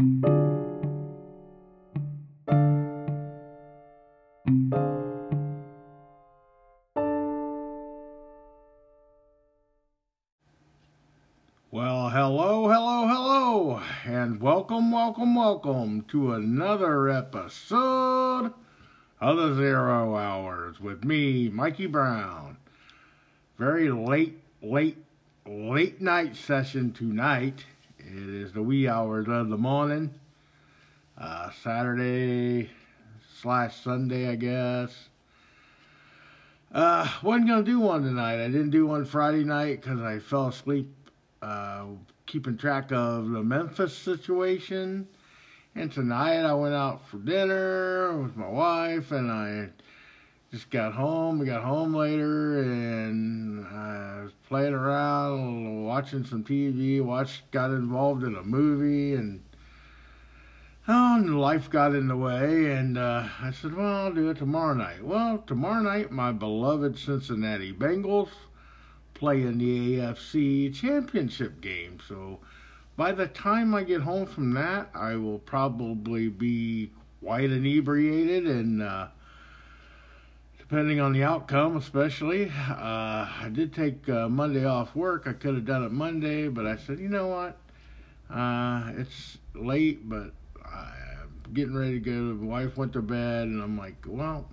Well, hello, hello, hello, and welcome, welcome, welcome to another episode of the Zero Hours with me, Mikey Brown. Very late, late, late night session tonight. It is the wee hours of the morning, uh, Saturday slash Sunday, I guess. Uh, wasn't gonna do one tonight. I didn't do one Friday night because I fell asleep uh, keeping track of the Memphis situation. And tonight I went out for dinner with my wife, and I just got home. We got home later, and I was playing around, watching some TV. Watched, got involved in a movie, and oh, and life got in the way. And uh, I said, "Well, I'll do it tomorrow night." Well, tomorrow night, my beloved Cincinnati Bengals play in the AFC Championship game. So by the time I get home from that, I will probably be quite inebriated and uh, depending on the outcome, especially. Uh, I did take uh, Monday off work. I could have done it Monday, but I said, you know what? Uh, it's late, but I'm getting ready to go. The wife went to bed, and I'm like, well,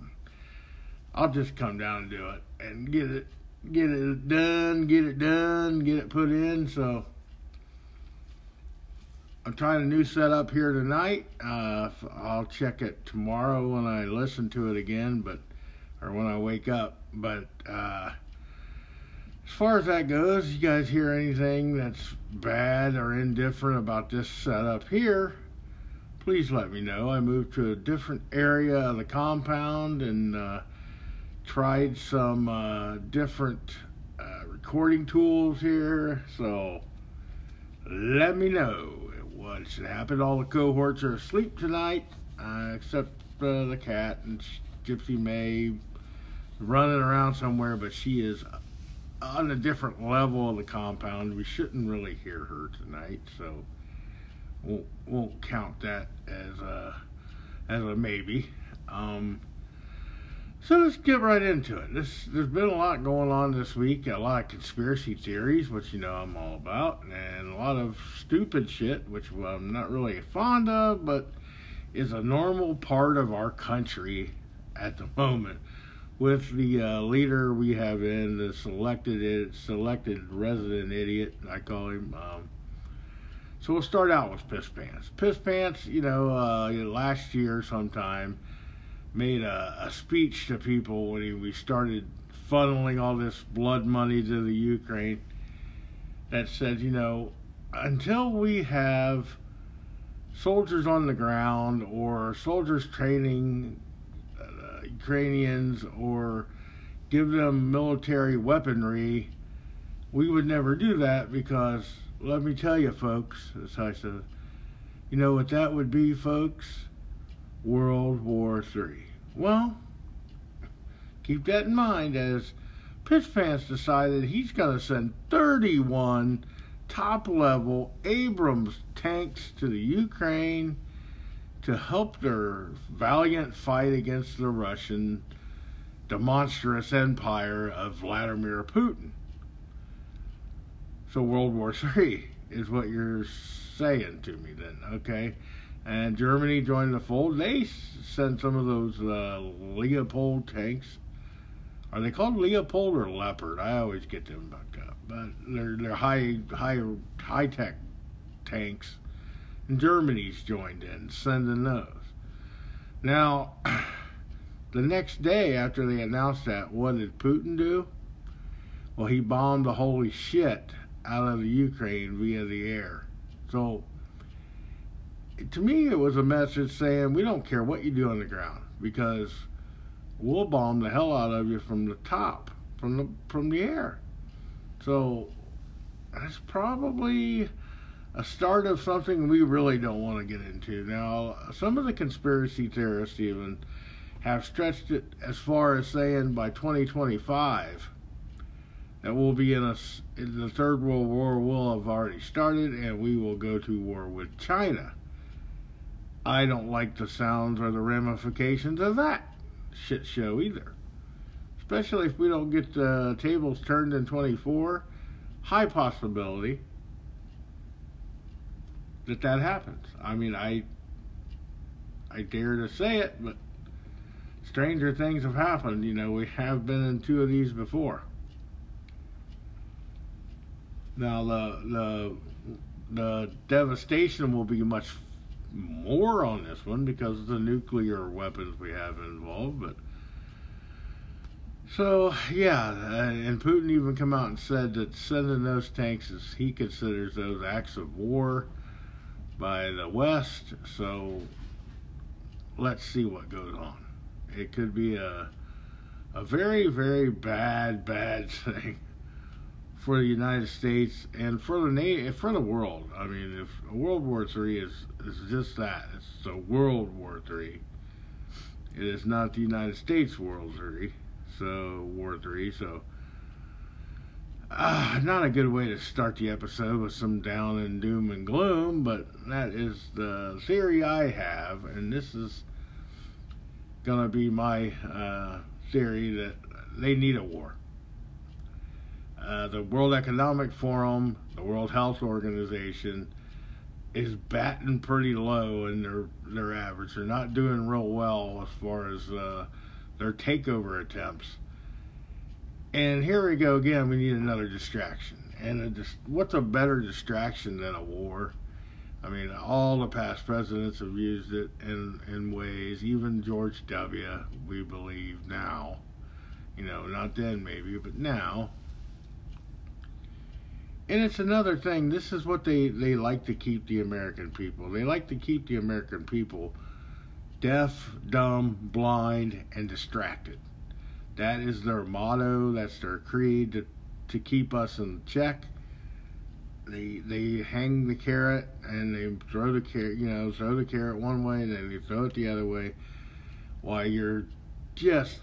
I'll just come down and do it and get it get it done, get it done, get it put in. So I'm trying a new setup here tonight. Uh, I'll check it tomorrow when I listen to it again, but or when I wake up. But uh, as far as that goes, you guys hear anything that's bad or indifferent about this setup here? Please let me know. I moved to a different area of the compound and. Uh, tried some uh, different uh, recording tools here, so let me know what's happened. All the cohorts are asleep tonight, uh, except uh, the cat and Gypsy May running around somewhere, but she is on a different level of the compound. We shouldn't really hear her tonight, so won't won't count that as a as a maybe. Um, so let's get right into it. This, there's been a lot going on this week, a lot of conspiracy theories, which you know I'm all about, and a lot of stupid shit, which I'm not really fond of, but is a normal part of our country at the moment. With the uh, leader we have in, the selected selected resident idiot, I call him. Um, so we'll start out with Piss Pants. Piss Pants, you know, uh, last year sometime made a, a speech to people when he, we started funneling all this blood money to the Ukraine that said, you know, until we have soldiers on the ground or soldiers training Ukrainians or give them military weaponry, we would never do that because let me tell you, folks, as I said, you know what that would be, folks? World War III. Well, keep that in mind as Piss Pants decided he's going to send 31 top level Abrams tanks to the Ukraine to help their valiant fight against the Russian monstrous empire of Vladimir Putin. So World War III is what you're saying to me then, okay? and Germany joined the fold. They sent some of those uh, Leopold tanks. Are they called Leopold or Leopard? I always get them back up, but they're they're high high high tech tanks. Germany's joined in, sending those. Now, the next day after they announced that, what did Putin do? Well, he bombed the holy shit out of the Ukraine via the air. So to me, it was a message saying we don't care what you do on the ground because we'll bomb the hell out of you from the top, from the from the air. So that's probably a start of something we really don't want to get into. Now, some of the conspiracy theorists even have stretched it as far as saying by 2025 that we'll be in a the third world war will have already started and we will go to war with China I don't like the sounds or the ramifications of that shit show either. Especially if we don't get the tables turned in 24. High possibility that that happens. I mean, I I dare to say it, but stranger things have happened. You know, we have been in two of these before. Now the the the devastation will be much more on this one because of the nuclear weapons we have involved, but so yeah, uh, and Putin even come out and said that sending those tanks is he considers those acts of war by the West. So let's see what goes on. It could be a a very very bad bad thing for the United States and for the na- for the world. I mean, if World War Three is is just that, it's a World War Three. It is not the United States World Three, so War Three. So, uh, not a good way to start the episode with some down and doom and gloom, but that is the theory I have, and this is gonna be my uh, theory that they need a war. Uh, the World Economic Forum, the World Health Organization, is batting pretty low in their their average. They're not doing real well as far as uh, their takeover attempts. And here we go again. We need another distraction. And dis- what's a better distraction than a war? I mean, all the past presidents have used it in in ways. Even George W. We believe now. You know, not then maybe, but now and it's another thing. This is what they they like to keep the American people. They like to keep the American people deaf, dumb, blind, and distracted. That is their motto. That's their creed to to keep us in check. They they hang the carrot and they throw the carrot, you know, throw the carrot one way, and then they throw it the other way, while you're just,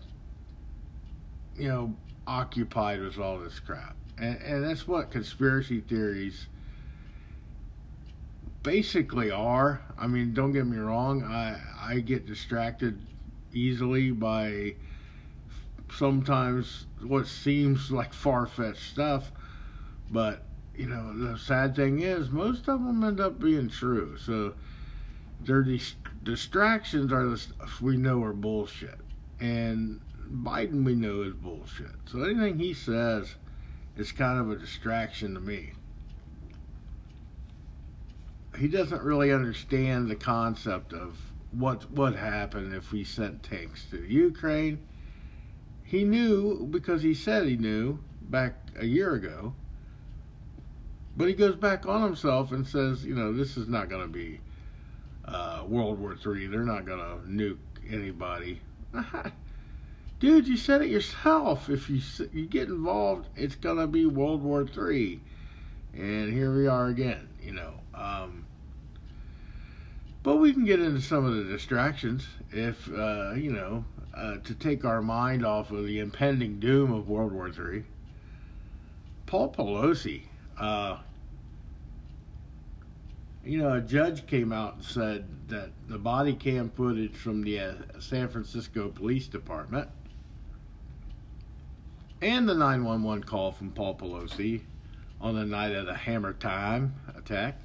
you know, occupied with all this crap and, and that's what conspiracy theories basically are. I mean, don't get me wrong. I I get distracted easily by sometimes what seems like far fetched stuff, but you know the sad thing is most of them end up being true. So their dis- distractions are the stuff we know are bullshit, and Biden we know is bullshit. So anything he says is kind of a distraction to me. He doesn't really understand the concept of what would happen if we sent tanks to Ukraine. He knew because he said he knew back a year ago. But he goes back on himself and says, you know, this is not going to be uh, World War III. They're not going to nuke anybody. dude, you said it yourself. If you you get involved, it's gonna be World War Three, and here we are again. You know, um, but we can get into some of the distractions if uh, you know uh, to take our mind off of the impending doom of World War III. Paul Pelosi. Uh, you know, a judge came out and said that the body cam footage from the uh, San Francisco Police Department and the 911 call from Paul Pelosi on the night of the Hammer Time attack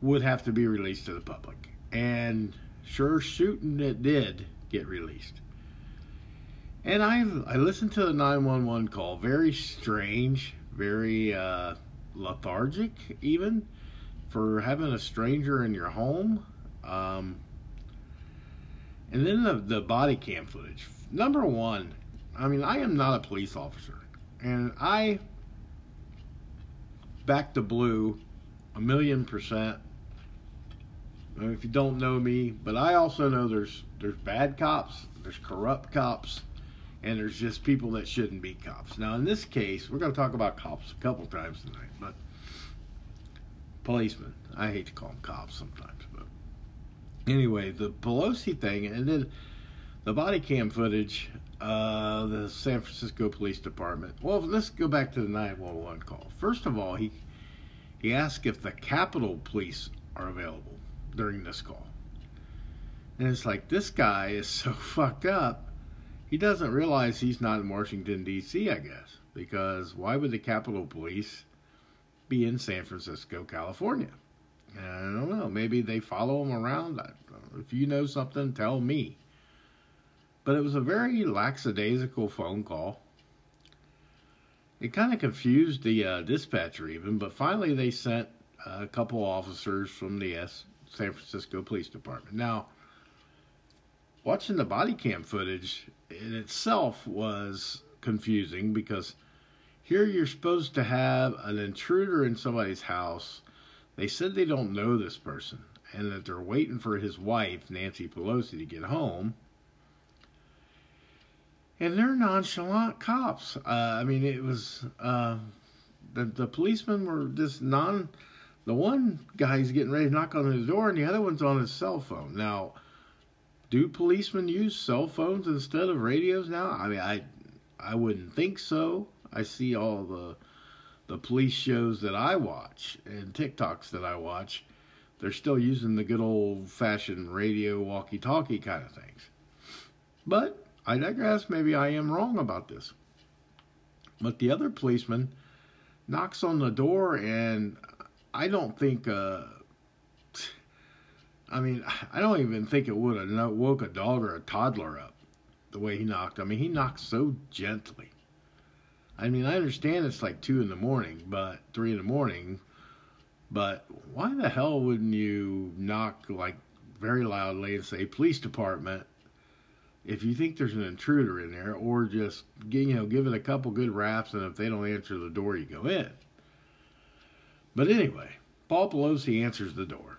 would have to be released to the public. And sure shooting it did get released. And I I listened to the 911 call, very strange, very uh, lethargic even for having a stranger in your home. Um, and then the, the body cam footage. Number one, I mean, I am not a police officer, and I back the blue a million percent. If you don't know me, but I also know there's there's bad cops, there's corrupt cops, and there's just people that shouldn't be cops. Now, in this case, we're going to talk about cops a couple times tonight, but policemen. I hate to call them cops sometimes, but anyway, the Pelosi thing, and then the body cam footage uh, the San Francisco Police Department. Well, let's go back to the 911 call. First of all, he he asked if the Capitol Police are available during this call. And it's like, this guy is so fucked up. He doesn't realize he's not in Washington, D.C., I guess. Because why would the Capitol Police be in San Francisco, California? I don't know. Maybe they follow him around. If you know something, tell me. But it was a very lackadaisical phone call. It kind of confused the uh, dispatcher, even, but finally they sent a couple officers from the S- San Francisco Police Department. Now, watching the body cam footage in itself was confusing because here you're supposed to have an intruder in somebody's house. They said they don't know this person and that they're waiting for his wife, Nancy Pelosi, to get home. And they're nonchalant cops. Uh, I mean, it was uh, the the policemen were just non. The one guy's getting ready to knock on his door, and the other one's on his cell phone. Now, do policemen use cell phones instead of radios now? I mean, I I wouldn't think so. I see all the the police shows that I watch and TikToks that I watch. They're still using the good old fashioned radio walkie talkie kind of things. But I digress. Maybe I am wrong about this. But the other policeman knocks on the door, and I don't think. Uh, I mean, I don't even think it would have woke a dog or a toddler up the way he knocked. I mean, he knocked so gently. I mean, I understand it's like two in the morning, but three in the morning. But why the hell wouldn't you knock like very loudly and say police department if you think there's an intruder in there, or just you know give it a couple good raps, and if they don't answer the door, you go in. But anyway, Paul Pelosi answers the door.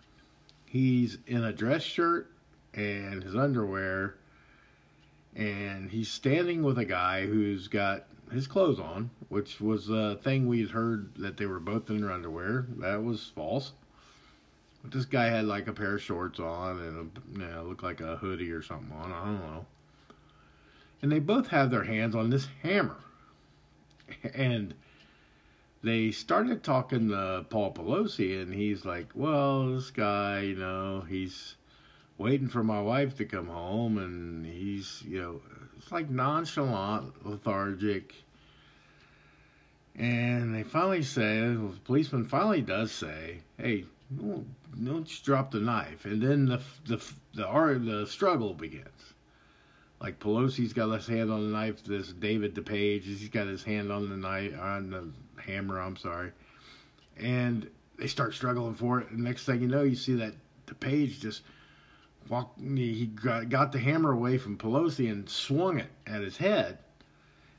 He's in a dress shirt and his underwear, and he's standing with a guy who's got his clothes on, which was a thing we'd heard that they were both in their underwear. That was false. But this guy had like a pair of shorts on and a, you know, looked like a hoodie or something on. I don't know and they both have their hands on this hammer. And they started talking to Paul Pelosi, and he's like, Well, this guy, you know, he's waiting for my wife to come home, and he's, you know, it's like nonchalant, lethargic. And they finally say, the policeman finally does say, Hey, don't, don't drop the knife. And then the, the, the, the struggle begins like Pelosi's got his hand on the knife. This David DePage, he's got his hand on the knife on the hammer. I'm sorry, and they start struggling for it. And next thing you know, you see that the page just walk. He got, got the hammer away from Pelosi and swung it at his head.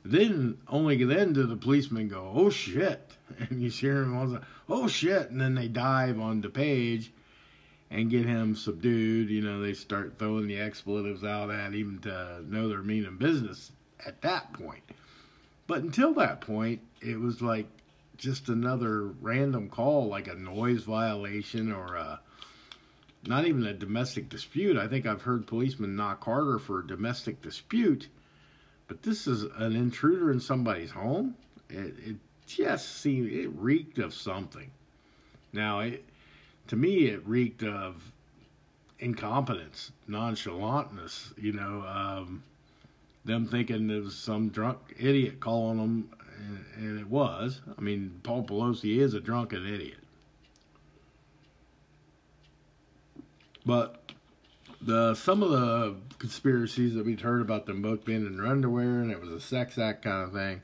Then only then do the policemen go, "Oh shit!" And you hear him all "Oh shit!" And then they dive on the page and get him subdued. You know, they start throwing the expletives out at him to know they're meaning business at that point. But until that point, it was like just another random call, like a noise violation or a, not even a domestic dispute. I think I've heard policemen knock harder for a domestic dispute, but this is an intruder in somebody's home. It, it just seemed, it reeked of something. Now, it, to me, it reeked of incompetence, nonchalantness. You know, um, them thinking it was some drunk idiot calling them, and, and it was. I mean, Paul Pelosi is a drunken idiot. But the some of the conspiracies that we'd heard about them both being in their underwear and it was a sex act kind of thing.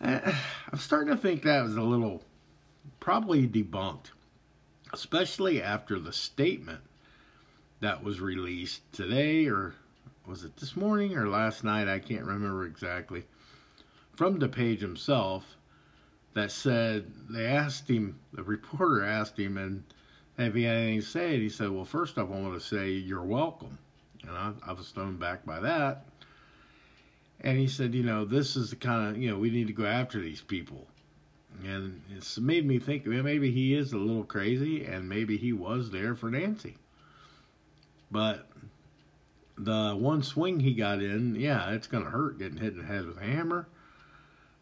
Eh, I'm starting to think that was a little probably debunked, especially after the statement that was released today, or was it this morning or last night? I can't remember exactly. From DePage himself, that said they asked him, the reporter asked him, and if he had anything to say, And he said, "Well, first off, I want to say you're welcome," and I, I was thrown back by that. And he said, "You know, this is the kind of you know we need to go after these people." And it's made me think maybe he is a little crazy and maybe he was there for Nancy. But the one swing he got in, yeah, it's going to hurt getting hit in the head with a hammer.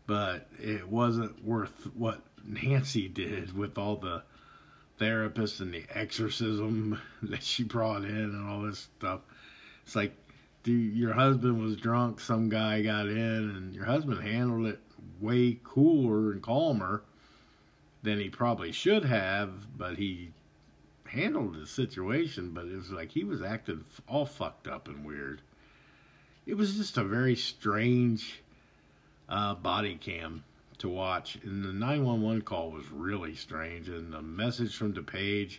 But it wasn't worth what Nancy did with all the therapists and the exorcism that she brought in and all this stuff. It's like, dude, your husband was drunk, some guy got in, and your husband handled it way cooler and calmer than he probably should have, but he handled the situation, but it was like he was acting all fucked up and weird. It was just a very strange uh, body cam to watch. And the 911 call was really strange. And the message from DePage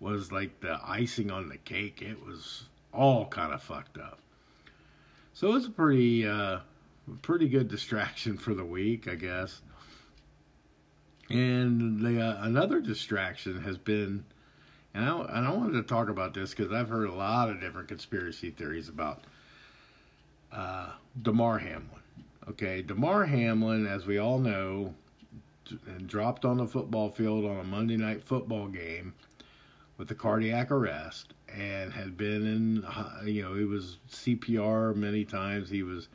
was like the icing on the cake. It was all kind of fucked up. So it was a pretty, uh, pretty good distraction for the week, I guess. And the uh, another distraction has been, and I, and I wanted to talk about this because I've heard a lot of different conspiracy theories about uh, Damar Hamlin. Okay, Damar Hamlin, as we all know, dropped on the football field on a Monday night football game with a cardiac arrest and had been in, you know, he was CPR many times. He was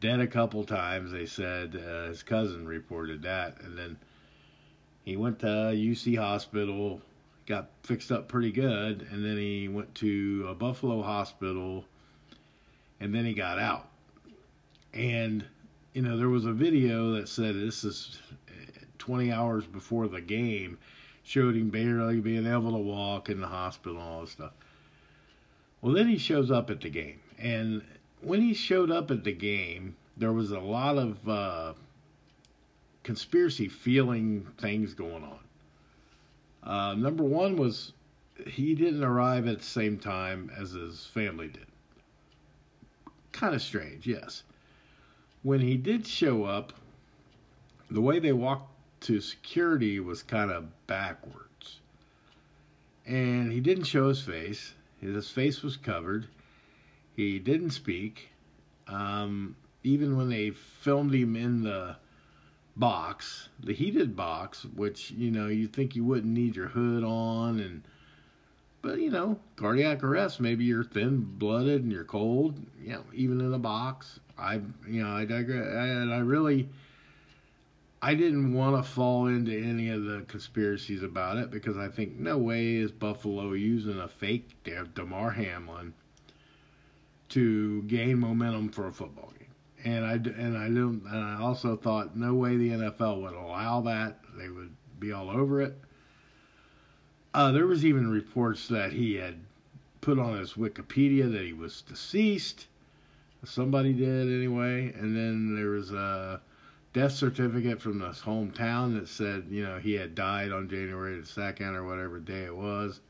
dead a couple times, they said. Uh, his cousin reported that. And then he went to UC Hospital, got fixed up pretty good, and then he went to a Buffalo hospital, and then he got out. And, you know, there was a video that said this is 20 hours before the game, showed him barely being able to walk in the hospital and all this stuff. Well, then he shows up at the game. And when he showed up at the game, there was a lot of uh, conspiracy feeling things going on. Uh, number one was he didn't arrive at the same time as his family did. Kind of strange, yes. When he did show up, the way they walked to security was kind of backwards. And he didn't show his face. His face was covered. He didn't speak. Um, even when they filmed him in the box, the heated box, which you know you think you wouldn't need your hood on, and but you know cardiac arrest, maybe you're thin blooded and you're cold, you know even in a box. I you know I digress, and I really. I didn't want to fall into any of the conspiracies about it because I think no way is Buffalo using a fake Damar Hamlin to gain momentum for a football game and I and I knew, and I also thought no way the NFL would allow that. They would be all over it. Uh, there was even reports that he had put on his Wikipedia that he was deceased. Somebody did anyway, and then there was a death certificate from his hometown that said, you know, he had died on January the second or whatever day it was.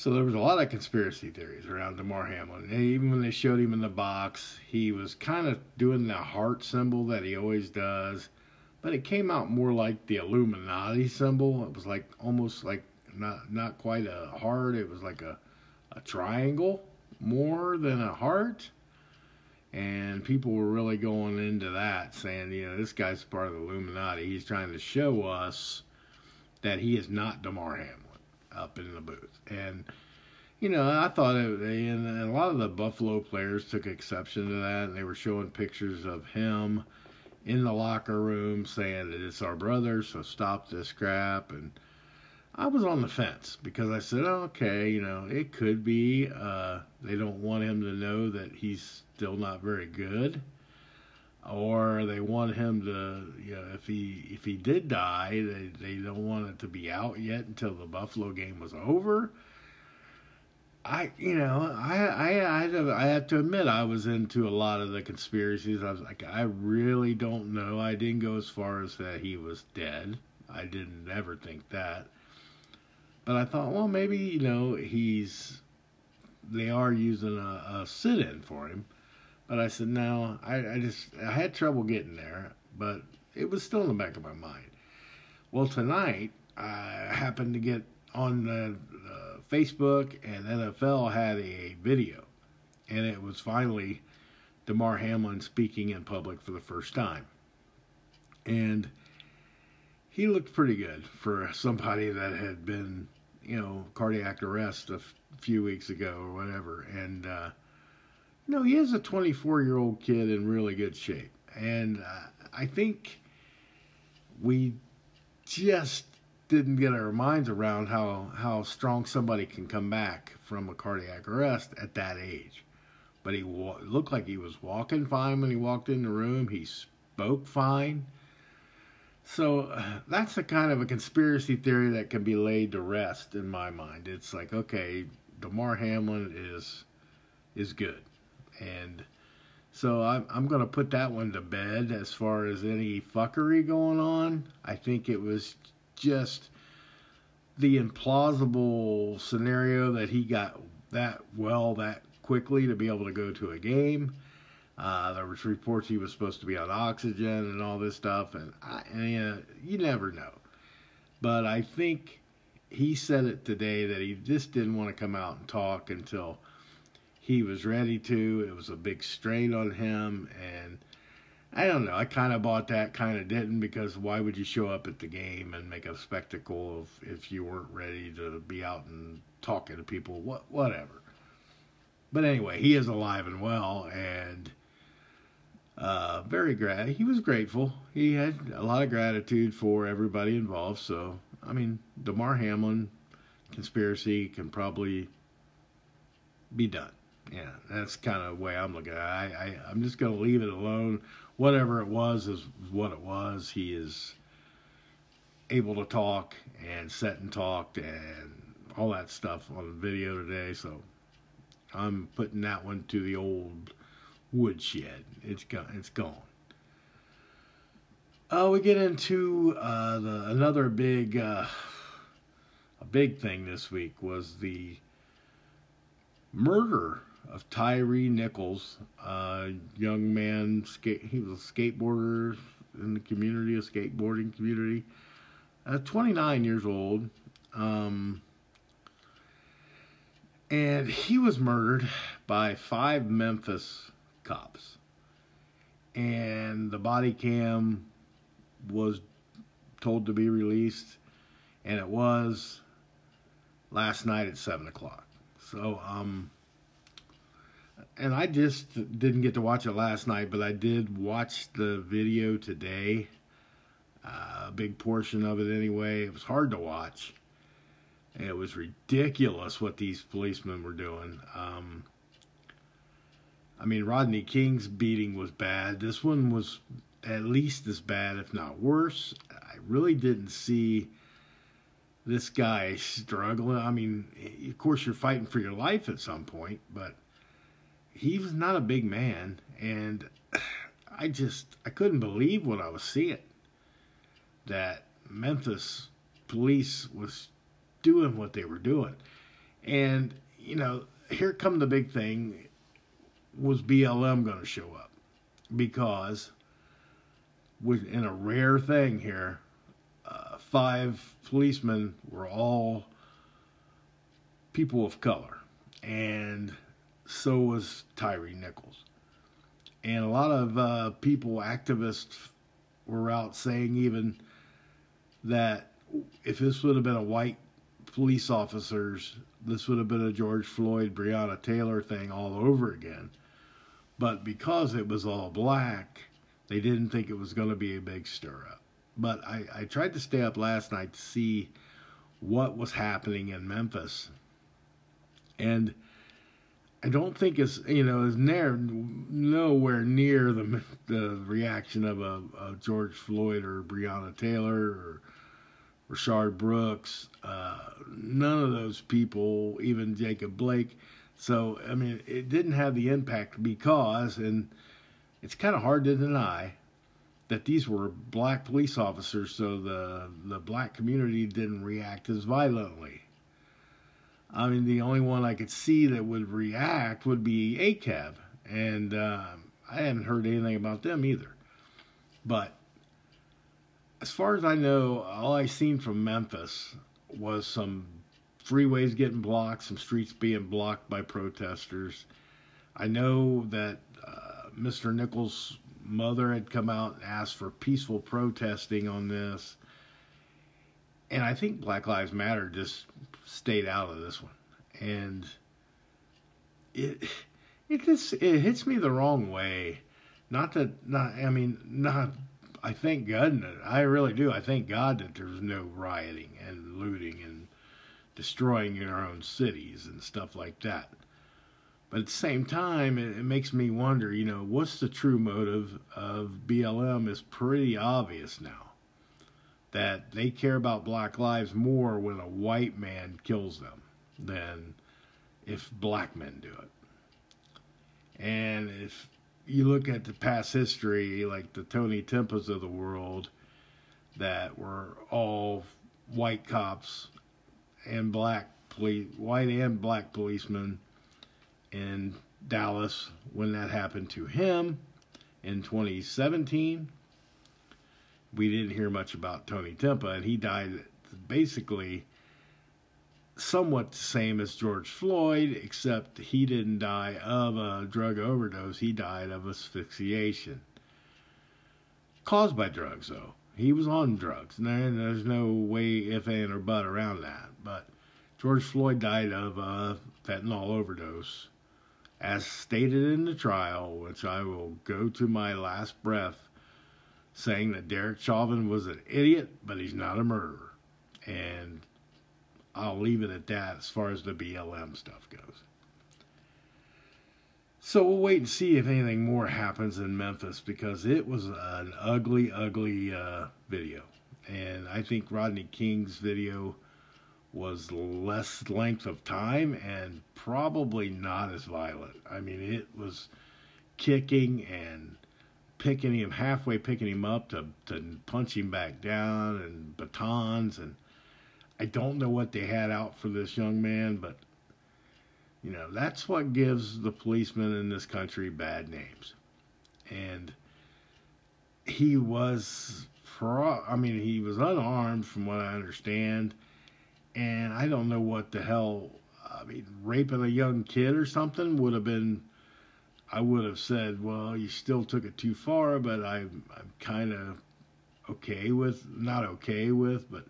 So there was a lot of conspiracy theories around Damar Hamlin. And even when they showed him in the box, he was kind of doing the heart symbol that he always does, but it came out more like the Illuminati symbol. It was like almost like not not quite a heart. It was like a a triangle more than a heart. And people were really going into that, saying, you know, this guy's part of the Illuminati. He's trying to show us that he is not Damar Hamlin up in the booth. And, you know, I thought it, and a lot of the Buffalo players took exception to that. And they were showing pictures of him in the locker room saying that it's our brother, so stop this crap. And I was on the fence because I said, oh, okay, you know, it could be uh, they don't want him to know that he's still not very good or they want him to you know if he if he did die they they don't want it to be out yet until the buffalo game was over. I you know i i i have, to admit i was into a lot of the conspiracies. I was like i really don't know. I didn't go as far as that he was dead. I didn't ever think that. But i thought well maybe you know he's they are using a, a sit-in for him but I said, no, I, I just, I had trouble getting there, but it was still in the back of my mind. Well, tonight, I happened to get on the, the Facebook, and NFL had a video, and it was finally Damar Hamlin speaking in public for the first time. And he looked pretty good for somebody that had been, you know, cardiac arrest a few weeks ago or whatever. And, uh, no, he is a 24 year old kid in really good shape. And uh, I think we just didn't get our minds around how how strong somebody can come back from a cardiac arrest at that age. But he wa- looked like he was walking fine when he walked in the room. He spoke fine. So uh, that's a kind of a conspiracy theory that can be laid to rest in my mind. It's like, okay, Damar Hamlin is is good, and so I'm I'm gonna put that one to bed as far as any fuckery going on. I think it was just the implausible scenario that he got that well that quickly to be able to go to a game. Uh, there was reports he was supposed to be on oxygen and all this stuff, and, I, and you never know. But I think he said it today that he just didn't want to come out and talk until he was ready to. It was a big strain on him, and I don't know. I kind of bought that, kind of didn't, because why would you show up at the game and make a spectacle of if you weren't ready to be out and talking to people? What, whatever. But anyway, he is alive and well, and uh, very grat. He was grateful. He had a lot of gratitude for everybody involved. So, I mean, Damar Hamlin conspiracy can probably be done. Yeah, that's kind of the way I'm looking at it. I, I, I'm just going to leave it alone. Whatever it was is what it was. He is able to talk and set and talk and all that stuff on video today. So I'm putting that one to the old woodshed. It's gone. It's gone. Uh, we get into uh, the another big uh, a big thing this week was the murder of Tyre Nichols, a young man. Skate, he was a skateboarder in the community, a skateboarding community. Uh, 29 years old. Um, and he was murdered by five Memphis cops. And the body cam was told to be released, and it was last night at 7 o'clock. So, um, and I just didn't get to watch it last night, but I did watch the video today. Uh, a big portion of it, anyway. It was hard to watch. It was ridiculous what these policemen were doing. Um, I mean, Rodney King's beating was bad. This one was at least as bad, if not worse. I really didn't see this guy struggling. I mean, of course, you're fighting for your life at some point, but he was not a big man, and I just I couldn't believe what I was seeing. That Memphis police was doing what they were doing, and you know, here come the big thing. Was BLM going to show up? Because, in a rare thing here, uh, five policemen were all people of color, and so was Tyre Nichols. And a lot of uh, people, activists, were out saying even that if this would have been a white police officers, this would have been a George Floyd, Breonna Taylor thing all over again. But because it was all black, they didn't think it was going to be a big stir up. But I, I tried to stay up last night to see what was happening in Memphis. And I don't think it's you know is near nowhere near the the reaction of a, a George Floyd or Breonna Taylor or Rayshard Brooks. Uh, none of those people, even Jacob Blake. So I mean, it didn't have the impact because, and it's kind of hard to deny that these were black police officers. So the the black community didn't react as violently. I mean, the only one I could see that would react would be ACAB, and uh, I haven't heard anything about them either. But as far as I know, all I seen from Memphis was some freeways getting blocked, some streets being blocked by protesters. I know that uh, Mr. Nichols' mother had come out and asked for peaceful protesting on this. And I think Black Lives Matter just stayed out of this one. And it it just it hits me the wrong way. Not that not I mean not I thank God, I really do. I thank God that there's no rioting and looting and destroying in our own cities and stuff like that. But at the same time, it, it makes me wonder, you know, what's the true motive of BLM is pretty obvious now. That they care about black lives more when a white man kills them than if black men do it. And if you look at the past history, like the Tony Timpas of the world, that were all white cops and black police, white and black policemen in Dallas when that happened to him in 2017. We didn't hear much about Tony Timpa, and he died basically somewhat the same as George Floyd, except he didn't die of a drug overdose. He died of asphyxiation. Caused by drugs, though. He was on drugs. And there's no way, if, and, or but around that. But George Floyd died of a fentanyl overdose. As stated in the trial, which I will go to my last breath, saying that Derek Chauvin was an idiot, but he's not a murderer. And I'll leave it at that as far as the BLM stuff goes. So we'll wait and see if anything more happens in Memphis because it was an ugly, ugly uh, video. And I think Rodney King's video was less length of time and probably not as violent. I mean, it was kicking and picking him halfway, picking him up to, to punch him back down and batons and I don't know what they had out for this young man, but you know, that's what gives the policemen in this country bad names. And he was pro I mean, he was unarmed from what I understand. And I don't know what the hell I mean, raping a young kid or something would have been I would have said, well, you still took it too far, but I'm I'm kind of okay with not okay with, but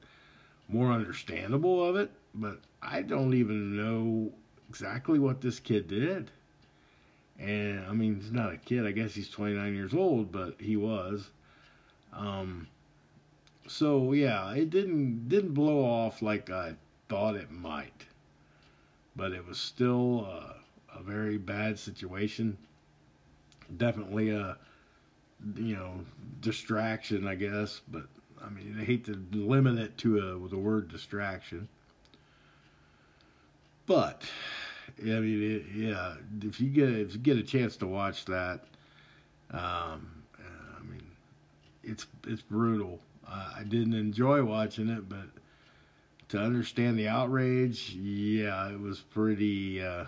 more understandable of it, but I don't even know exactly what this kid did. And I mean, he's not a kid. I guess he's 29 years old, but he was. Um, so yeah, it didn't didn't blow off like I thought it might, but it was still a, a very bad situation. Definitely a you know distraction, I guess, but I mean, I hate to limit it to a, the word distraction. But, I mean, it, yeah, if you get if you get a chance to watch that, um, I mean, it's it's brutal. Uh, I didn't enjoy watching it, but to understand the outrage, yeah, it was pretty uh,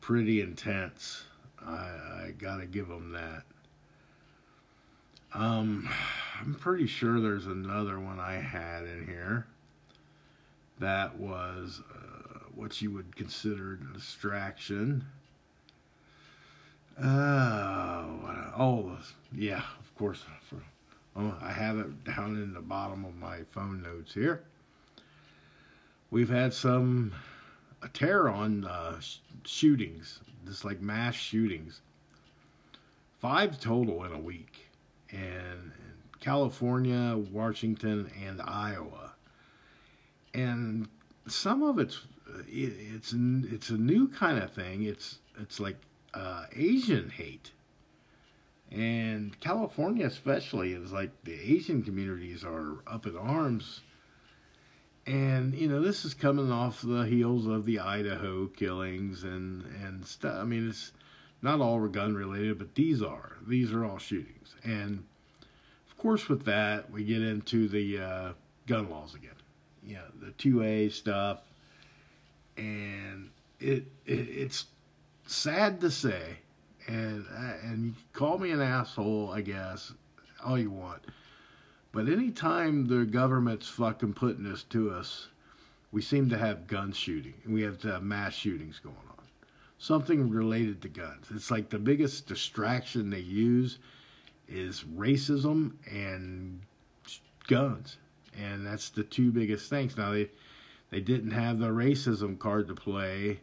pretty intense. I, I gotta give them that. Um, I'm pretty sure there's another one I had in here that was uh, what you would consider a distraction. Uh, oh, yeah, of course. For, oh, I have it down in the bottom of my phone notes here. We've had some a terror on uh, sh- shootings, just like mass shootings. Five total in a week and California, Washington, and Iowa. And some of it's it's it's a new kind of thing. It's it's like uh, Asian hate, and California especially is like the Asian communities are up in arms. And you know this is coming off the heels of the Idaho killings and and stuff. I mean it's not all gun related, but these are. These are all shootings. And of course, with that, we get into the uh, gun laws again. You know, the 2A stuff. And it, it it's sad to say, and uh, and you call me an asshole, I guess, all you want. But anytime the government's fucking putting this to us, we seem to have gun shooting. and We have to have mass shootings going on something related to guns. It's like the biggest distraction they use is racism and guns. And that's the two biggest things. Now they they didn't have the racism card to play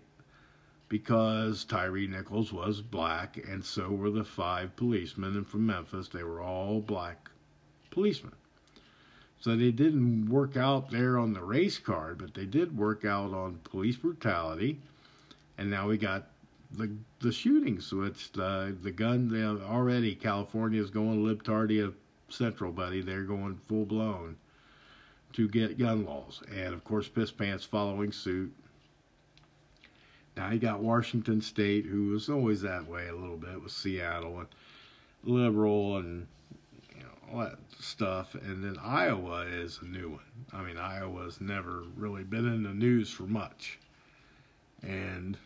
because Tyre Nichols was black, and so were the five policemen from Memphis. They were all black policemen. So they didn't work out there on the race card, but they did work out on police brutality. And now we got the the shootings. So it's the the gun. They, already California's going libtardia central, buddy. They're going full blown to get gun laws, and of course, Piss Pants following suit. Now you got Washington State, who was always that way a little bit with Seattle and liberal and all that stuff, and then Iowa is a new one. I mean, Iowa's never really been in the news for much, and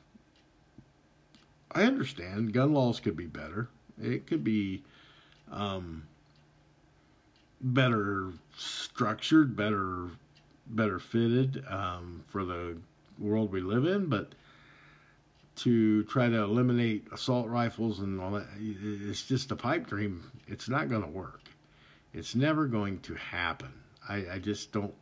I understand gun laws could be better. It could be um, better structured, better better fitted um, for the world we live in, but to try to eliminate assault rifles and all that, it's just a pipe dream. It's not going to work. It's never going to happen. I, I just don't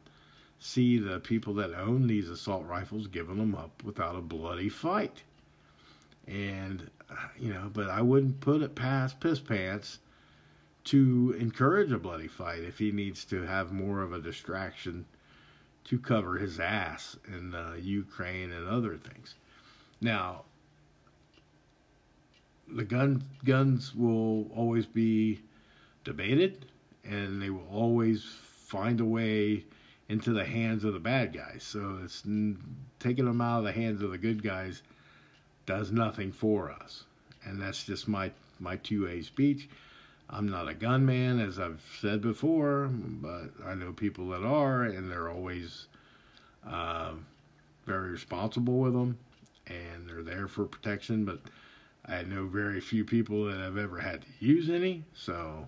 see the people that own these assault rifles giving them up without a bloody fight. And, you know, but I wouldn't put it past Piss Pants to encourage a bloody fight if he needs to have more of a distraction to cover his ass in uh, Ukraine and other things. Now, the gun guns will always be debated, and they will always find a way into the hands of the bad guys. So it's taking them out of the hands of the good guys does nothing for us, and that's just my my 2A speech. I'm not a gunman, as I've said before, but I know people that are, and they're always uh, very responsible with them, and they're there for protection. But I know very few people that have ever had to use any, so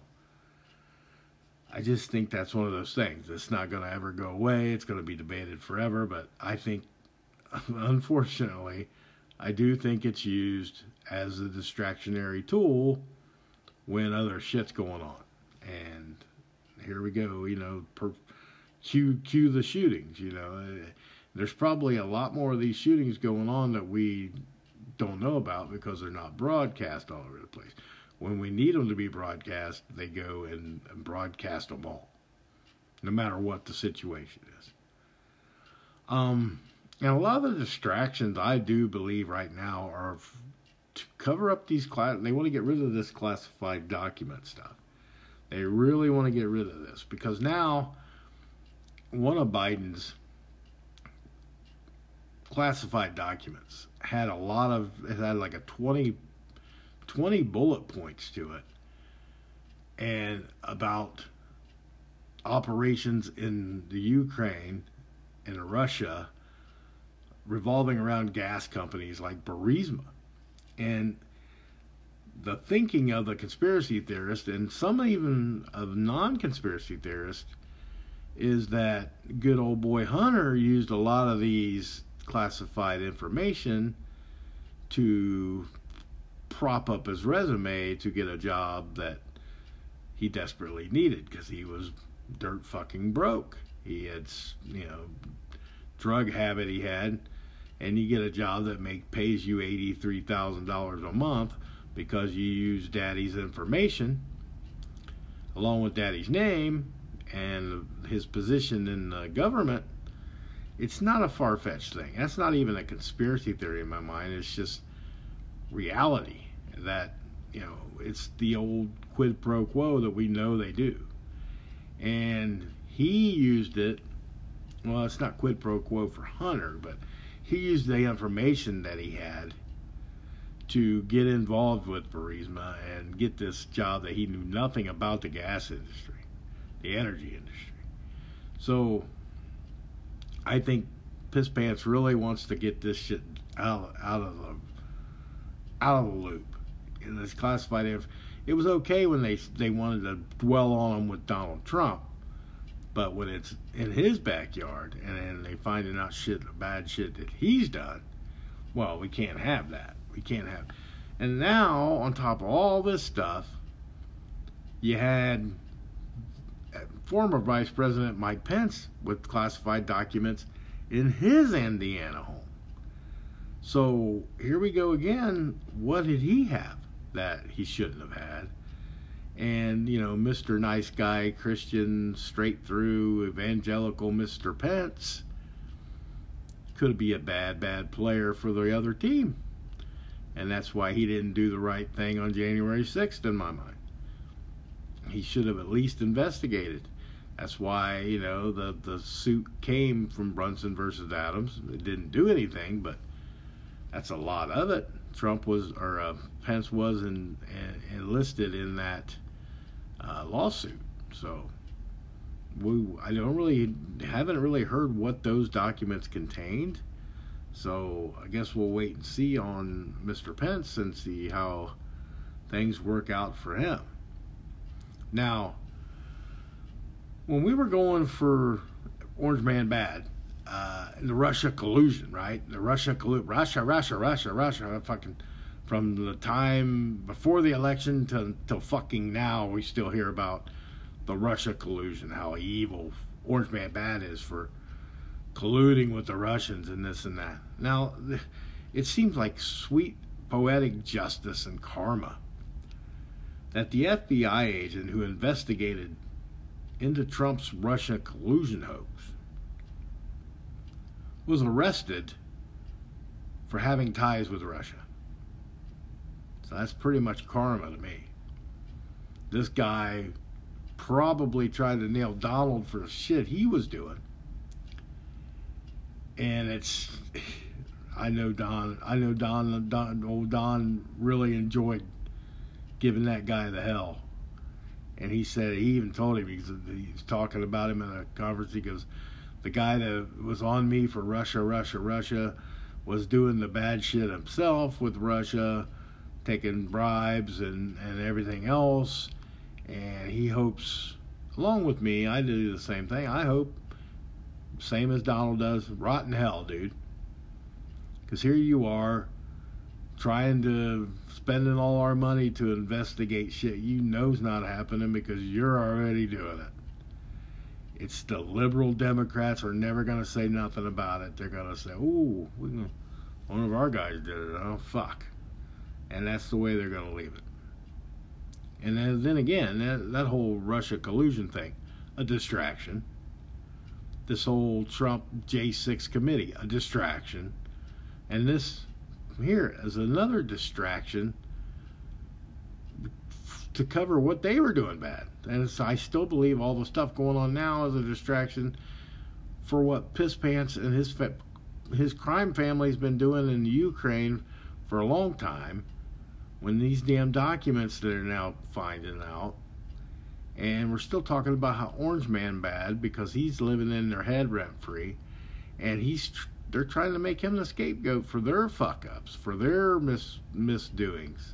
I just think that's one of those things. It's not going to ever go away. It's going to be debated forever. But I think, unfortunately, I do think it's used as a distractionary tool when other shit's going on. And here we go, you know, per, cue, cue the shootings, you know. Uh, there's probably a lot more of these shootings going on that we don't know about because they're not broadcast all over the place. When we need them to be broadcast, they go and, broadcast them all, no matter what the situation is. Um, and a lot of the distractions I do believe right now are to cover up these class. They want to get rid of this classified document stuff. They really want to get rid of this because now one of Biden's classified documents had a lot of it had like a 20 20 bullet points to it and about operations in the Ukraine and Russia revolving around gas companies like Burisma. And the thinking of the conspiracy theorist and some even of non-conspiracy theorists is that good old boy Hunter used a lot of these classified information to prop up his resume to get a job that he desperately needed because he was dirt fucking broke. He had, you know, drug habit he had and you get a job that make pays you $83,000 a month because you use daddy's information along with daddy's name and his position in the government it's not a far-fetched thing. That's not even a conspiracy theory in my mind. It's just reality that you know it's the old quid pro quo that we know they do and he used it well it's not quid pro quo for hunter but he used the information that he had to get involved with Burisma and get this job that he knew nothing about the gas industry, the energy industry. So I think Piss Pants really wants to get this shit out, out of the out of the loop. In this classified, if it was okay when they they wanted to dwell on him with Donald Trump, but when it's in his backyard and, and they finding out shit, bad shit that he's done, well, we can't have that. We can't have. And now, on top of all this stuff, you had uh, former Vice President Mike Pence with classified documents in his Indiana home. So here we go again. What did he have that he shouldn't have had? And, you know, Mr. Nice Guy, Christian, straight through, evangelical Mr. Pence could be a bad, bad player for the other team. And that's why he didn't do the right thing on January 6th, in my mind. He should have at least investigated. That's why, you know, the, the suit came from Brunson versus Adams. It didn't do anything, but that's a lot of it. Trump was, or uh, Pence was in, in, enlisted in that uh, lawsuit. So we, I don't really, haven't really heard what those documents contained. So I guess we'll wait and see on Mr. Pence and see how things work out for him. Now, when we were going for Orange Man Bad, uh, the Russia collusion, right? The Russia collusion, Russia, Russia, Russia, Russia, fucking from the time before the election to till fucking now, we still hear about the Russia collusion, how evil Orange Man Bad is for colluding with the Russians and this and that. Now, it seems like sweet poetic justice and karma that the FBI agent who investigated into Trump's Russia collusion hoax was arrested for having ties with Russia. So that's pretty much karma to me. This guy probably tried to nail Donald for the shit he was doing. And it's I know Don I know Don Don old Don really enjoyed giving that guy the hell. And he said he even told him he was talking about him in a conference. He goes, the guy that was on me for Russia, Russia, Russia, was doing the bad shit himself with Russia, taking bribes and, and everything else. And he hopes, along with me, I do the same thing. I hope, same as Donald does, rotten hell, dude. Because here you are trying to spending all our money to investigate shit you know's not happening because you're already doing it. It's the liberal Democrats are never going to say nothing about it. They're going to say, "Ooh, one of our guys did it." Oh, fuck. And that's the way they're going to leave it. And then, then again, that, that whole Russia collusion thing, a distraction. This whole Trump J6 committee, a distraction. And this here is another distraction to cover what they were doing bad. And I still believe all the stuff going on now is a distraction for what Piss Pants and his his crime family's been doing in Ukraine for a long time. When these damn documents that are now finding out, and we're still talking about how Orange Man bad because he's living in their head rent free, and he's they're trying to make him the scapegoat for their fuck ups, for their mis misdoings.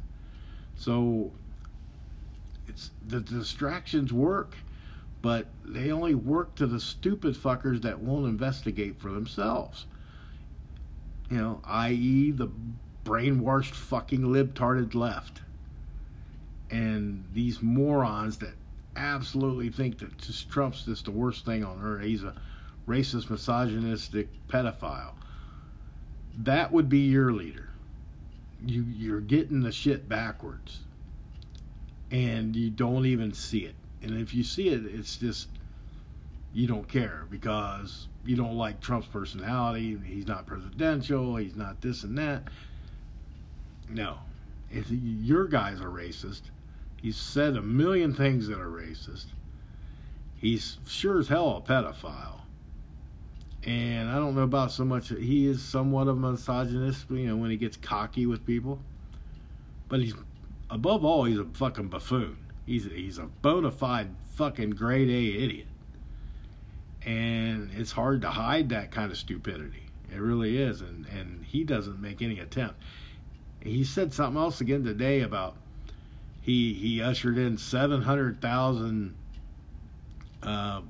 So the distractions work, but they only work to the stupid fuckers that won't investigate for themselves. You know, i.e., the brainwashed fucking libtarded left. And these morons that absolutely think that just Trump's just the worst thing on earth. He's a racist, misogynistic pedophile. That would be your leader. You you're getting the shit backwards and you don't even see it. And if you see it, it's just you don't care because you don't like Trump's personality. He's not presidential. He's not this and that. No, if your guys are racist, he's said a million things that are racist. He's sure as hell a pedophile. And I don't know about so much. He is somewhat of a misogynist, you know, when he gets cocky with people. But he's above all, he's a fucking buffoon. He's he's a bona fide fucking grade A idiot, and it's hard to hide that kind of stupidity. It really is, and and he doesn't make any attempt. He said something else again today about he he ushered in seven hundred thousand uh,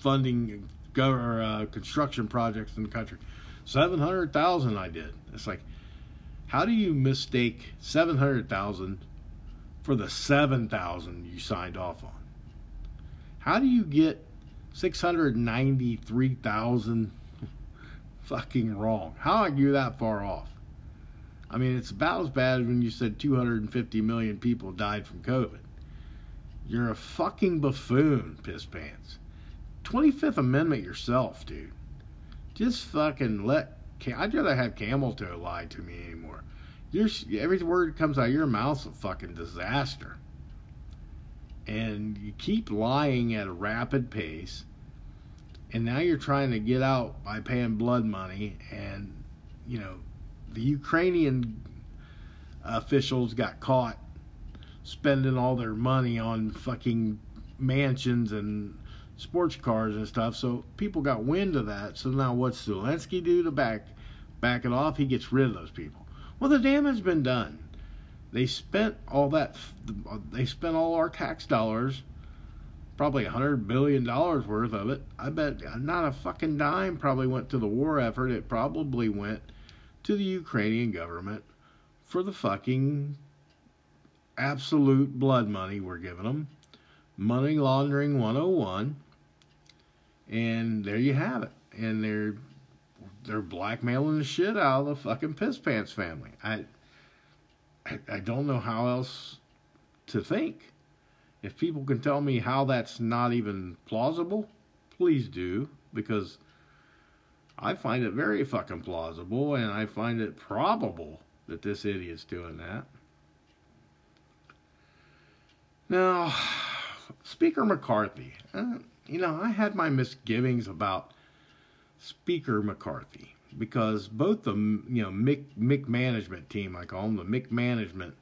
funding go, uh, construction projects in the country. Seven hundred thousand, I did. It's like how do you mistake 700,000 for the 7,000 you signed off on? How do you get 693,000 fucking wrong. How are you that far off? I mean, it's about as bad as when you said 250 million people died from COVID. You're a fucking buffoon, piss pants. 25th Amendment yourself, dude. Just fucking let. I'd rather have camel toe lie to me anymore. You're, every word comes out of your mouth's a fucking disaster. And you keep lying at a rapid pace. And now you're trying to get out by paying blood money. And, you know, the Ukrainian officials got caught spending all their money on fucking mansions and sports cars and stuff. So people got wind of that. So now what's Zelensky do to back back it off? He gets rid of those people. Well, the damage has been done. They spent all that. They spent all our tax dollars, probably a hundred billion dollars worth of it. I bet not a fucking dime probably went to the war effort. It probably went to the Ukrainian government for the fucking absolute blood money we're giving them. Money laundering 101. And there you have it. And they're they're blackmailing the shit out of the fucking piss pants family. I, I I don't know how else to think. If people can tell me how that's not even plausible, please do because I find it very fucking plausible and I find it probable that this idiot's doing that. Now, Speaker McCarthy, uh, you know, I had my misgivings about Speaker McCarthy because both the you know Mick Mick management team, I call them the Mick management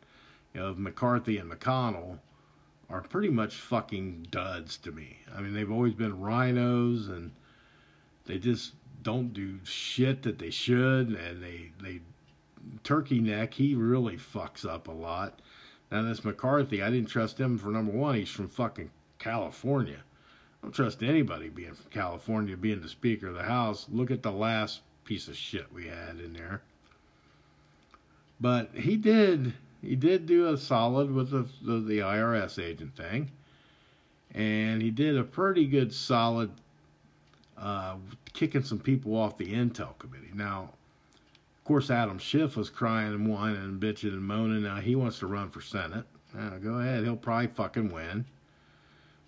of McCarthy and McConnell, are pretty much fucking duds to me. I mean, they've always been rhinos and they just don't do shit that they should, and they they Turkey Neck he really fucks up a lot. Now this McCarthy, I didn't trust him for number one. He's from fucking California. Don't trust anybody being from California being the Speaker of the House. Look at the last piece of shit we had in there. But he did he did do a solid with the, the, the IRS agent thing, and he did a pretty good solid uh, kicking some people off the Intel committee. Now, of course, Adam Schiff was crying and whining and bitching and moaning. Now he wants to run for Senate. Now, go ahead, he'll probably fucking win.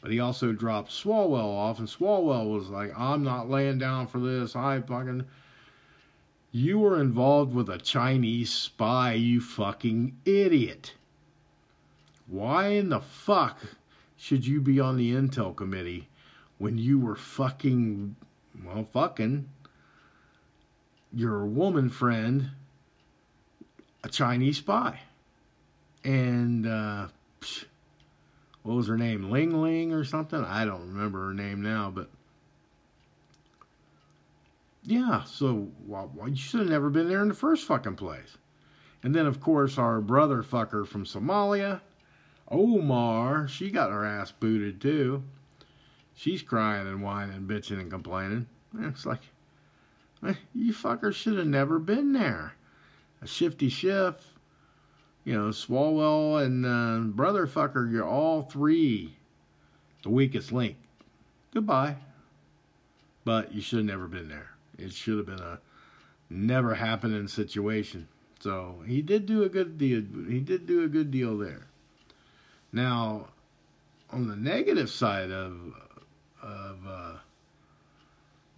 But he also dropped Swalwell off, and Swalwell was like, I'm not laying down for this. I fucking. You were involved with a Chinese spy, you fucking idiot. Why in the fuck should you be on the Intel committee when you were fucking, well, fucking your woman friend, a Chinese spy. And, uh, what was her name? Ling Ling or something? I don't remember her name now, but yeah, so well, you should have never been there in the first fucking place. And then, of course, our brother fucker from Somalia, Omar, she got her ass booted too. She's crying and whining bitching and complaining. It's like, eh, you fuckers should have never been there. A shifty Schiff, you know, Swalwell and uh, Brother Fucker, you're all three the weakest link. Goodbye. But you should have never been there. It should have been a never happening situation. So he did do a good deal. He did do a good deal there. Now, on the negative side of of uh,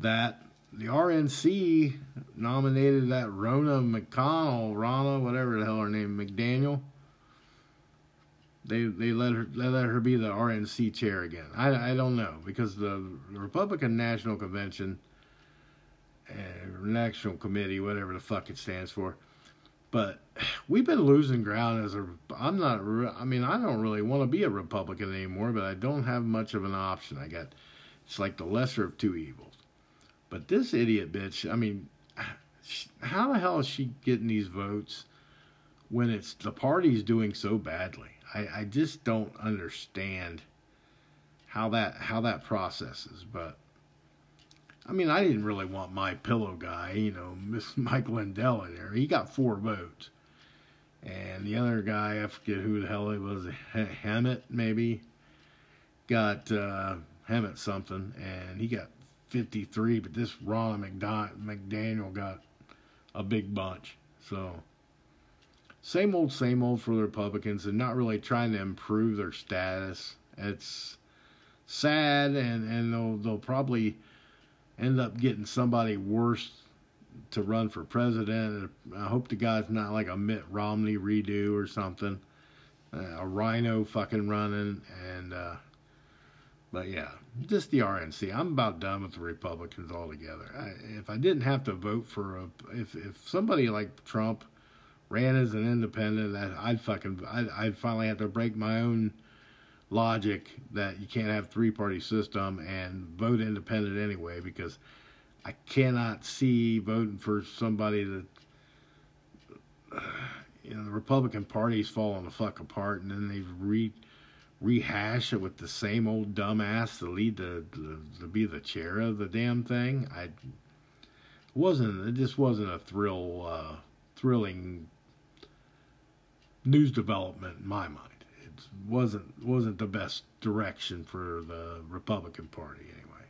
that, the RNC nominated that Ronna McConnell, Ronna, whatever the hell her name, McDaniel. They they let her they let her be the RNC chair again. I, I don't know because the Republican National Convention, uh, National Committee, whatever the fuck it stands for, but we've been losing ground as a. I'm not. I mean, I don't really want to be a Republican anymore, but I don't have much of an option. I got. It's like the lesser of two evils. But this idiot bitch. I mean, how the hell is she getting these votes when it's the party's doing so badly? I, I just don't understand how that how that processes. But I mean, I didn't really want my pillow guy, you know, Miss Mike Lindell in there. He got four votes. And the other guy, I forget who the hell it was, Hammett maybe, got uh, Hammett something, and he got 53, but this Ron McDaniel got a big bunch. So, same old, same old for the Republicans and not really trying to improve their status. It's sad, and, and they'll, they'll probably end up getting somebody worse to run for president. I hope the guy's not like a Mitt Romney redo or something. Uh, a rhino fucking running, and uh, but yeah, just the RNC. I'm about done with the Republicans altogether. I, if I didn't have to vote for a, if if somebody like Trump ran as an independent, I'd fucking, I'd, I'd finally have to break my own logic that you can't have three party system and vote independent anyway because I cannot see voting for somebody that you know the Republican Party's falling the fuck apart and then they've re rehash it with the same old dumbass to lead the to, be the chair of the damn thing. I wasn't it just wasn't a thrill uh, thrilling news development in my mind. It wasn't wasn't the best direction for the Republican Party anyway.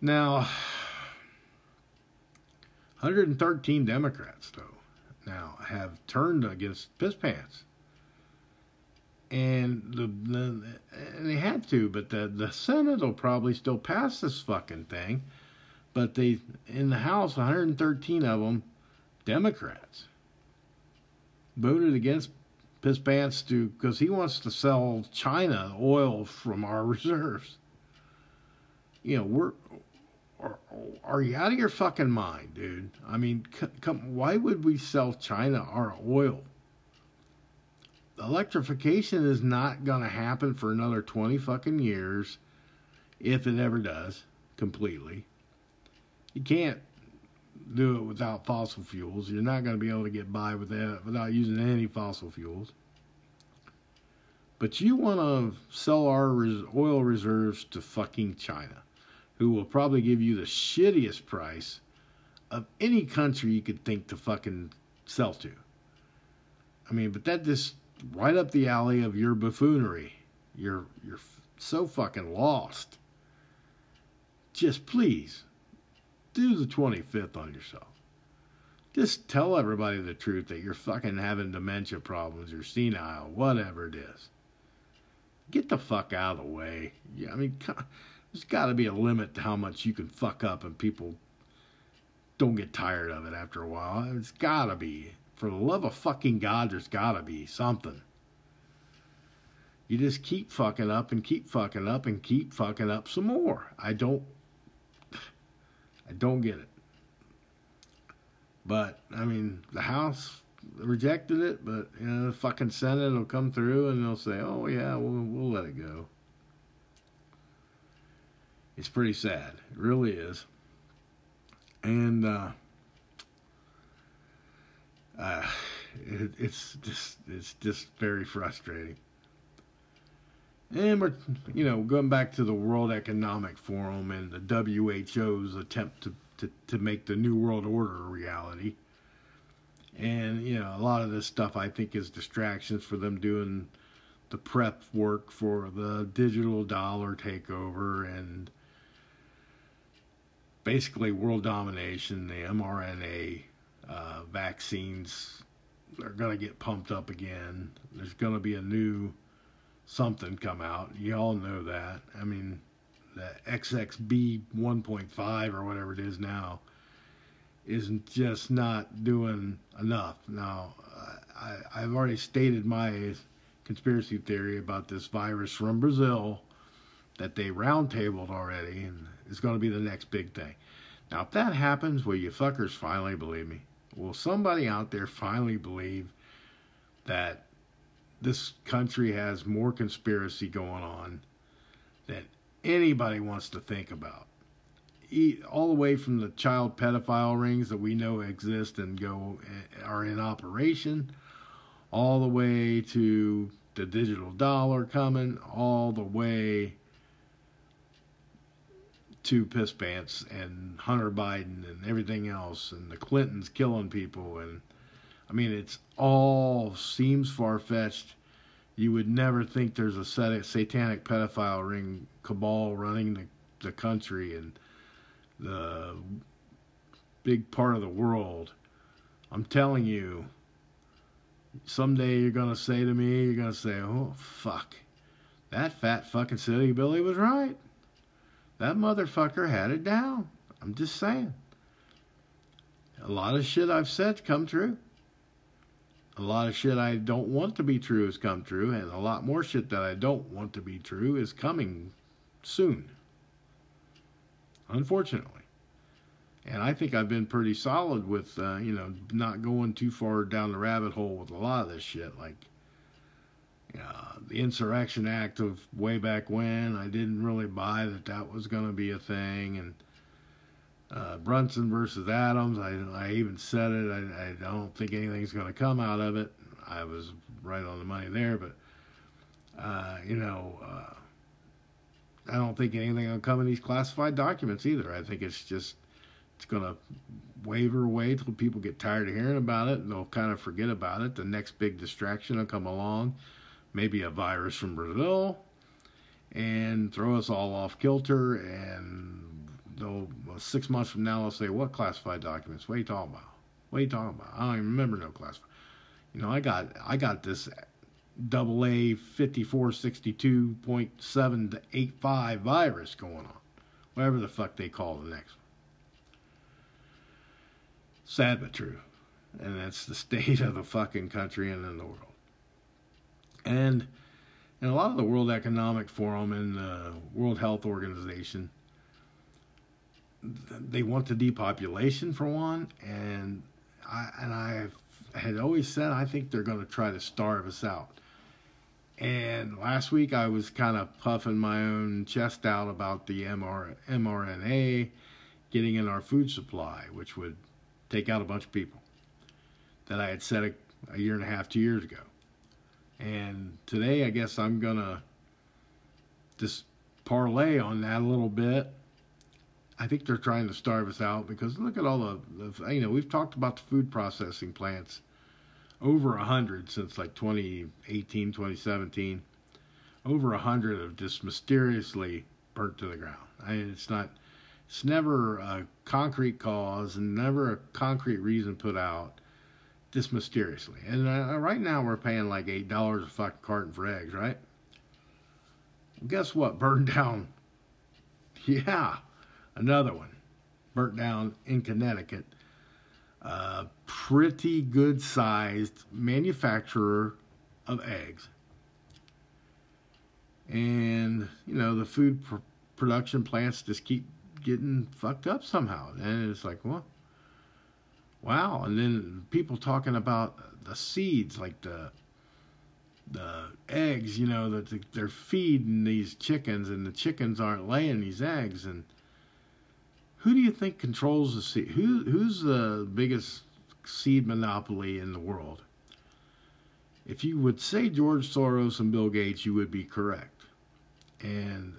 Now, 113 Democrats though now have turned against piss pants and the, the, and they had to, but the the Senate will probably still pass this fucking thing. But they in the House, 113 of them, Democrats, voted against piss pants to because he wants to sell China oil from our reserves. You know, we're are, you out of your fucking mind, dude? I mean, come, why would we sell China our oil? Electrification is not going to happen for another 20 fucking years if it ever does completely. You can't do it without fossil fuels. You're not going to be able to get by with that without using any fossil fuels. But you want to sell our oil reserves to fucking China, who will probably give you the shittiest price of any country you could think to fucking sell to. I mean, but that just right up the alley of your buffoonery. You're you're so fucking lost. Just please do the 25th on yourself. Just tell everybody the truth that you're fucking having dementia problems, you're senile, whatever it is. Get the fuck out of the way. Yeah, I mean, there's got to be a limit to how much you can fuck up and people don't get tired of it after a while. It's got to be. For the love of fucking God, there's gotta be something. You just keep fucking up and keep fucking up and keep fucking up some more. I don't I don't get it. But I mean, the House rejected it, but you know, the fucking Senate will come through and they'll say, "Oh yeah, we'll we'll let it go." It's pretty sad. It really is. And uh uh, it, it's just it's just very frustrating. And we're, you know, going back to the World Economic Forum and the WHO's attempt to, to, to make the New World Order a reality. And, you know, a lot of this stuff I think is distractions for them doing the prep work for the digital dollar takeover and basically world domination, the mRNA uh, vaccines are going to get pumped up again. There's going to be a new something come out. You all know that. I mean, the XXB 1.5 or whatever it is now is just not doing enough. Now, I, I've already stated my conspiracy theory about this virus from Brazil that they roundtabled already and is going to be the next big thing. Now, if that happens, will you fuckers finally believe me? Will somebody out there finally believe that this country has more conspiracy going on than anybody wants to think about? All the way from the child pedophile rings that we know exist and go eh, are in operation, all the way to the digital dollar coming, all the way to piss pants and Hunter Biden and everything else and the Clintons killing people and I mean it's all seems far fetched. You would never think there's a satanic pedophile ring cabal running the the country and the big part of the world. I'm telling you, someday you're to say to me, you're to say, oh, fuck. That fat fucking silly Billy was right. That motherfucker had it down. I'm just saying. A lot of shit I've said come true. A lot of shit I don't want to be true has come true, and a lot more shit that I don't want to be true is coming soon. Unfortunately. And I think I've been pretty solid with, uh, you know, not going too far down the rabbit hole with a lot of this shit. Like, uh, the Insurrection Act of way back when, I didn't really buy that that was going to be a thing. And uh, Brunson versus Adams, I, I even said it. I, I don't think anything's going to come out of it. I was right on the money there, but uh, you know, uh, I don't think anything will come in these classified documents either. I think it's just it's going to waver away till people get tired of hearing about it and they'll kind of forget about it. The next big distraction will come along, maybe a virus from Brazil, and throw us all off kilter and they'll six months from now they'll say, "What classified documents? What are you talking about? What are you talking about? I don't even remember no classified." You know, I got I got this double A fifty four sixty two point seven to eight five virus going on, whatever the fuck they call the next one. Sad but true, and that's the state of the fucking country and in the world. And and a lot of the World Economic Forum and the World Health Organization they want the depopulation for one, and I and I had always said I think they're going to try to starve us out. And last week I was kind of puffing my own chest out about the MR, mRNA getting in our food supply, which would take out a bunch of people that I had said a, a year and a half, two years ago. And today I guess I'm going to just parlay on that a little bit I think they're trying to starve us out because look at all the, the you know, we've talked about the food processing plants over a hundred since like 2018, 2017. Over a hundred have just mysteriously burnt to the ground. I mean, it's not, it's never a concrete cause and never a concrete reason put out, just mysteriously. And uh, right now we're paying like eight dollars a fucking carton for eggs, right? guess what? Burned down. Yeah Another one, burnt down in Connecticut. A pretty good sized manufacturer of eggs. And, you know, the food pr- production plants just keep getting fucked up somehow. And it's like, well, wow. And then people talking about the seeds, like the the eggs, you know, that they're feeding these chickens, and the chickens aren't laying these eggs, and who do you think controls the seed? Who who's the biggest seed monopoly in the world? If you would say George Soros and Bill Gates, you would be correct. And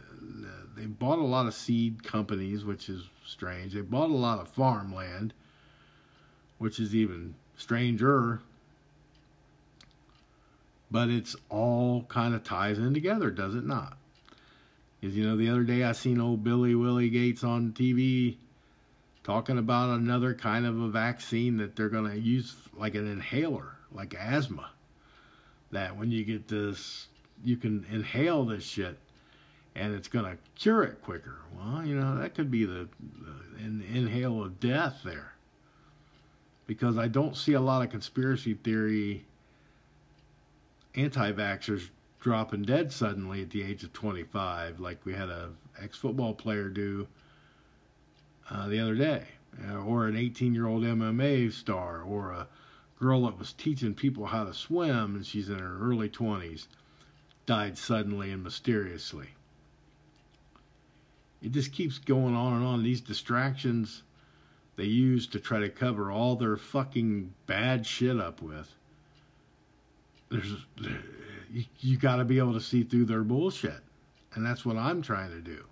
they bought a lot of seed companies, which is strange. They bought a lot of farmland, which is even stranger. But it's all kind of ties in together, does it not? Because, you know, the other day I seen old Billy Willie Gates on TV talking about another kind of a vaccine that they're going to use like an inhaler, like asthma. That when you get this, you can inhale this shit and it's going to cure it quicker. Well, you know, that could be the, the in, inhale of death there. Because I don't see a lot of conspiracy theory anti vaxxers dropping dead suddenly at the age of 25, like we had a ex football player do uh, the other day, uh, or an 18 year old MMA star, or a girl that was teaching people how to swim and she's in her early 20s, died suddenly and mysteriously. It just keeps going on and on. These distractions they use to try to cover all their fucking bad shit up with. There's you, you got to be able to see through their bullshit. And that's what I'm trying to do.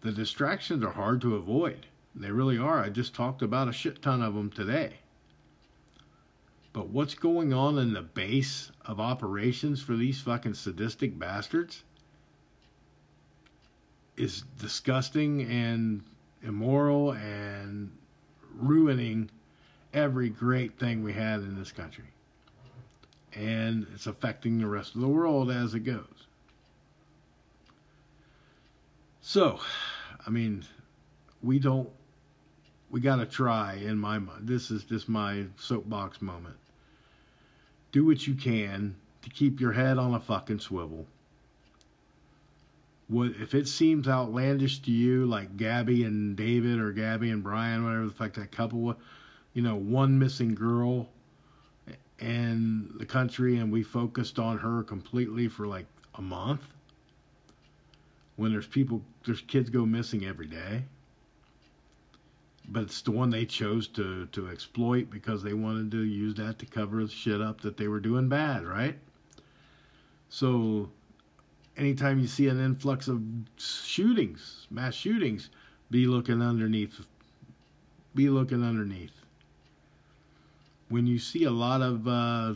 The distractions are hard to avoid. They really are. I just talked about a shit ton of them today. But what's going on in the base of operations for these fucking sadistic bastards is disgusting and immoral and ruining every great thing we had in this country. And it's affecting the rest of the world as it goes. So, I mean, we don't, we got to try in my mind. This is just my soapbox moment. Do what you can to keep your head on a fucking swivel. What if it seems outlandish to you, like Gabby and David or Gabby and Brian, whatever the fuck that couple, you know, one missing girl in the country, and we focused on her completely for like a month. When there's people, there's kids go missing every day but it's the one they chose to to exploit because they wanted to use that to cover shit up that they were doing bad, right? So anytime you see an influx of shootings, mass shootings, be looking underneath be looking underneath. When you see a lot of uh,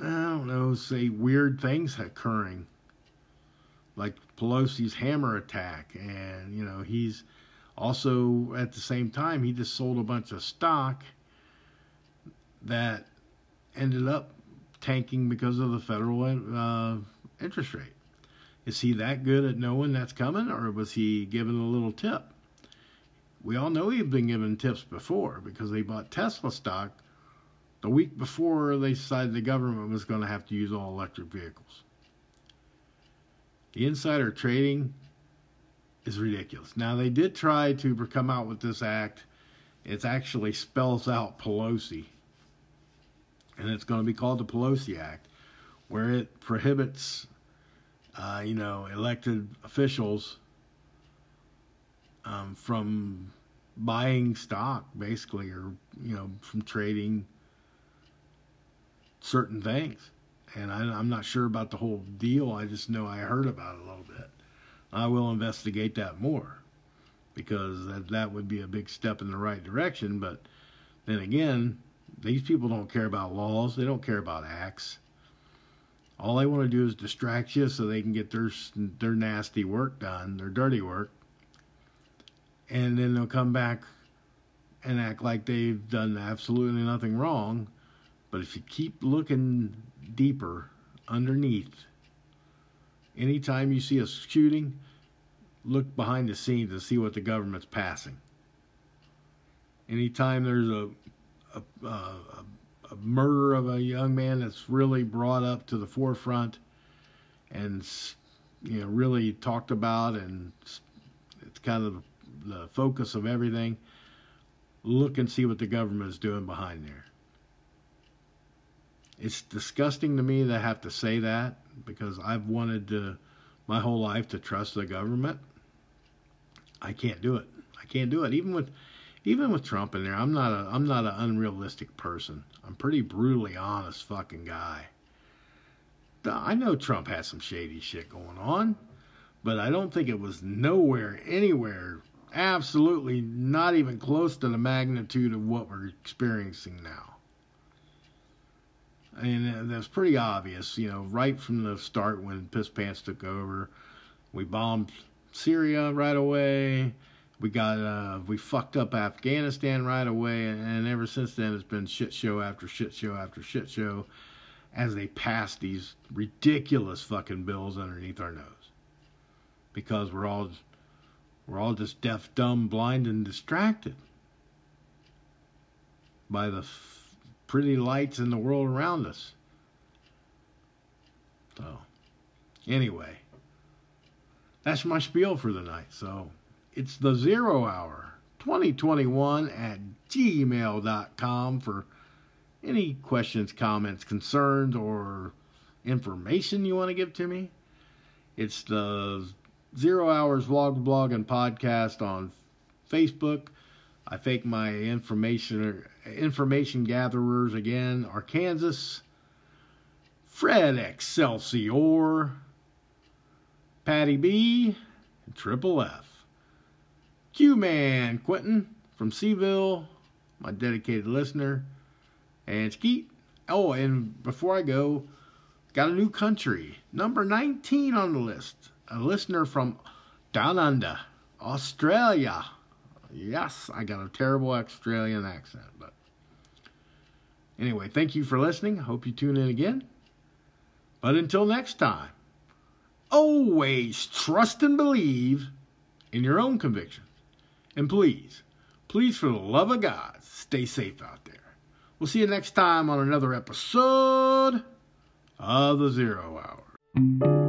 I don't know, say weird things occurring, like Pelosi's hammer attack, and you know he's also, at the same time, he just sold a bunch of stock that ended up tanking because of the federal uh, interest rate. Is he that good at knowing that's coming, or was he given a little tip? We all know he'd been given tips before because they bought Tesla stock the week before they decided the government was going to have to use all electric vehicles. The insider trading is ridiculous. Now they did try to come out with this act. It actually spells out Pelosi, and it's going to be called the Pelosi Act, where it prohibits, uh, you know, elected officials um, from buying stock, basically, or you know, from trading certain things. And I, I'm not sure about the whole deal. I just know I heard about it a little bit. I will investigate that more because that, that would be a big step in the right direction. But then again, these people don't care about laws, they don't care about acts. All they want to do is distract you so they can get their their nasty work done, their dirty work, and then they'll come back and act like they've done absolutely nothing wrong. But if you keep looking deeper underneath, anytime you see a shooting, look behind the scenes and see what the government's passing. Anytime there's a a, a, a murder of a young man that's really brought up to the forefront and you know really talked about and it's kind of the focus of everything look and see what the government is doing behind there it's disgusting to me that I have to say that because I've wanted to my whole life to trust the government. I can't do it. I can't do it. Even with even with Trump in there, I'm not a I'm not an unrealistic person. I'm pretty brutally honest fucking guy. I know Trump has some shady shit going on, but I don't think it was nowhere anywhere absolutely not even close to the magnitude of what we're experiencing now and that's pretty obvious, you know, right from the start when Piss Pants took over. We bombed Syria right away. We got uh, we fucked up Afghanistan right away, and ever since then it's been shit show after shit show after shit show, as they pass these ridiculous fucking bills underneath our nose, because we're all we're all just deaf, dumb, blind, and distracted by the pretty lights in the world around us. So, anyway, that's my spiel for the night. So, it's the zero hour 2021 at gmail.com for any questions, comments, concerns, or information you want to give to me. It's the Zero Hours Vlog, Blog, and Podcast on Facebook. I thank my information information gatherers again Arkansas, Fred Excelsior, Patty B, and Triple F. Q Man Quentin from Seville, my dedicated listener, and Skeet. Oh, and before I go, got a new country, number 19 on the list. a listener from down under, Australia. Yes, I got a terrible Australian accent, but anyway, thank you for listening. Hope you tune in again. But until next time, always trust and believe in your own convictions. And please, please, for the love of God, stay safe out there. We'll see you next time on another episode of the Zero Hour.